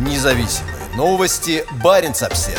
Независимые новости. Барин обсерва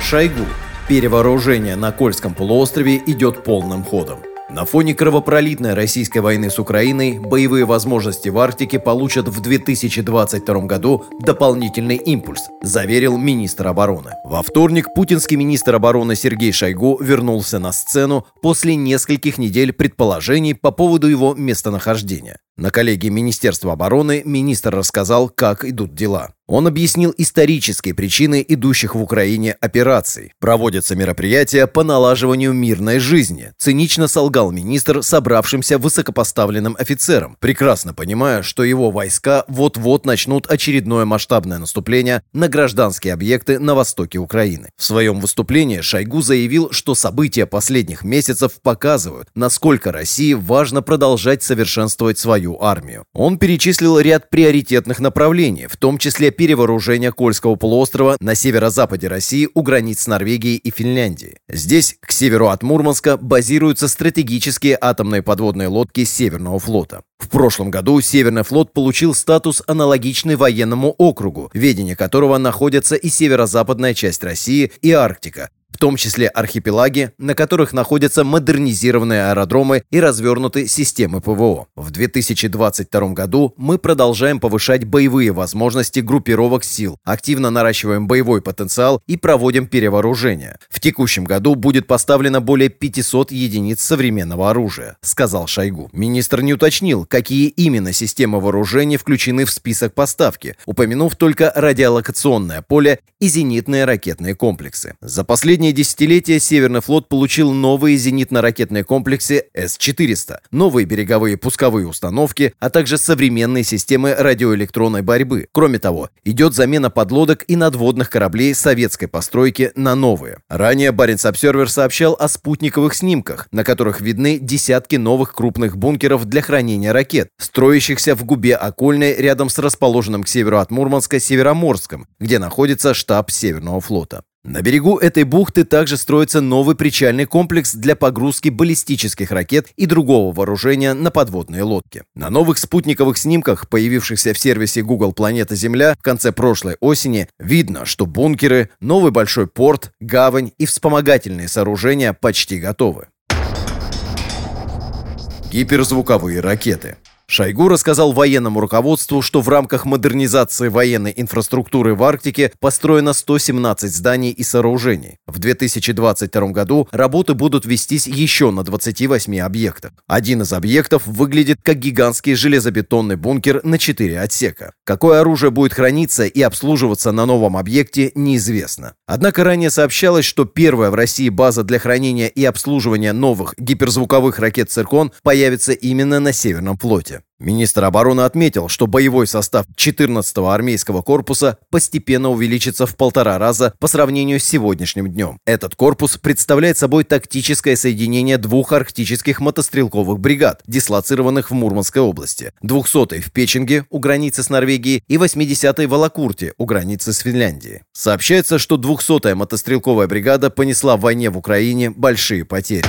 Шойгу. Перевооружение на Кольском полуострове идет полным ходом. На фоне кровопролитной российской войны с Украиной боевые возможности в Арктике получат в 2022 году дополнительный импульс, заверил министр обороны. Во вторник путинский министр обороны Сергей Шойгу вернулся на сцену после нескольких недель предположений по поводу его местонахождения. На коллегии Министерства обороны министр рассказал, как идут дела. Он объяснил исторические причины идущих в Украине операций. Проводятся мероприятия по налаживанию мирной жизни. Цинично солгал министр собравшимся высокопоставленным офицерам, прекрасно понимая, что его войска вот-вот начнут очередное масштабное наступление на гражданские объекты на востоке Украины. В своем выступлении Шойгу заявил, что события последних месяцев показывают, насколько России важно продолжать совершенствовать свою армию. Он перечислил ряд приоритетных направлений, в том числе перевооружения Кольского полуострова на северо-западе России у границ с Норвегией и Финляндией. Здесь, к северу от Мурманска, базируются стратегические атомные подводные лодки Северного флота. В прошлом году Северный флот получил статус аналогичный военному округу, ведение которого находится и северо-западная часть России, и Арктика, в том числе архипелаги, на которых находятся модернизированные аэродромы и развернуты системы ПВО. В 2022 году мы продолжаем повышать боевые возможности группировок сил, активно наращиваем боевой потенциал и проводим перевооружение. В текущем году будет поставлено более 500 единиц современного оружия, сказал Шойгу. Министр не уточнил, какие именно системы вооружения включены в список поставки, упомянув только радиолокационное поле и зенитные ракетные комплексы. За последние последние десятилетия Северный флот получил новые зенитно-ракетные комплексы С-400, новые береговые пусковые установки, а также современные системы радиоэлектронной борьбы. Кроме того, идет замена подлодок и надводных кораблей советской постройки на новые. Ранее Баренц Обсервер сообщал о спутниковых снимках, на которых видны десятки новых крупных бункеров для хранения ракет, строящихся в губе Окольной рядом с расположенным к северу от Мурманска Североморском, где находится штаб Северного флота. На берегу этой бухты также строится новый причальный комплекс для погрузки баллистических ракет и другого вооружения на подводные лодки. На новых спутниковых снимках, появившихся в сервисе Google Планета Земля в конце прошлой осени, видно, что бункеры, новый большой порт, гавань и вспомогательные сооружения почти готовы. Гиперзвуковые ракеты. Шойгу рассказал военному руководству, что в рамках модернизации военной инфраструктуры в Арктике построено 117 зданий и сооружений. В 2022 году работы будут вестись еще на 28 объектах. Один из объектов выглядит как гигантский железобетонный бункер на 4 отсека. Какое оружие будет храниться и обслуживаться на новом объекте, неизвестно. Однако ранее сообщалось, что первая в России база для хранения и обслуживания новых гиперзвуковых ракет «Циркон» появится именно на Северном флоте. Министр обороны отметил, что боевой состав 14-го армейского корпуса постепенно увеличится в полтора раза по сравнению с сегодняшним днем. Этот корпус представляет собой тактическое соединение двух арктических мотострелковых бригад, дислоцированных в Мурманской области. 200-й в Печенге у границы с Норвегией и 80-й в Алакурте у границы с Финляндией. Сообщается, что 200-я мотострелковая бригада понесла в войне в Украине большие потери.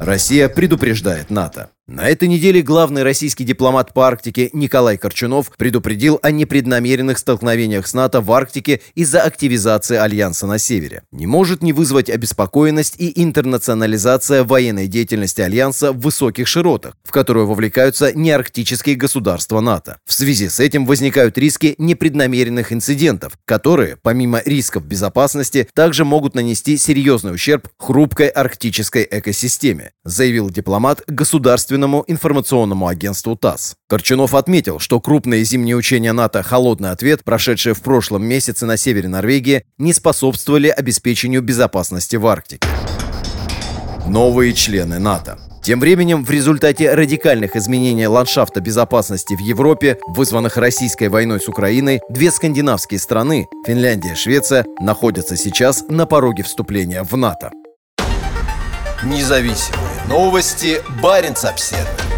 Россия предупреждает НАТО. На этой неделе главный российский дипломат по Арктике Николай Корчунов предупредил о непреднамеренных столкновениях с НАТО в Арктике из-за активизации Альянса на севере. Не может не вызвать обеспокоенность и интернационализация военной деятельности Альянса в высоких широтах, в которую вовлекаются неарктические государства НАТО. В связи с этим возникают риски непреднамеренных инцидентов, которые, помимо рисков безопасности, также могут нанести серьезный ущерб хрупкой арктической экосистеме, заявил дипломат государственного государственному информационному агентству ТАСС. Корчунов отметил, что крупные зимние учения НАТО «Холодный ответ», прошедшие в прошлом месяце на севере Норвегии, не способствовали обеспечению безопасности в Арктике. Новые члены НАТО. Тем временем, в результате радикальных изменений ландшафта безопасности в Европе, вызванных российской войной с Украиной, две скандинавские страны, Финляндия и Швеция, находятся сейчас на пороге вступления в НАТО. Независимые новости. Барин обседный.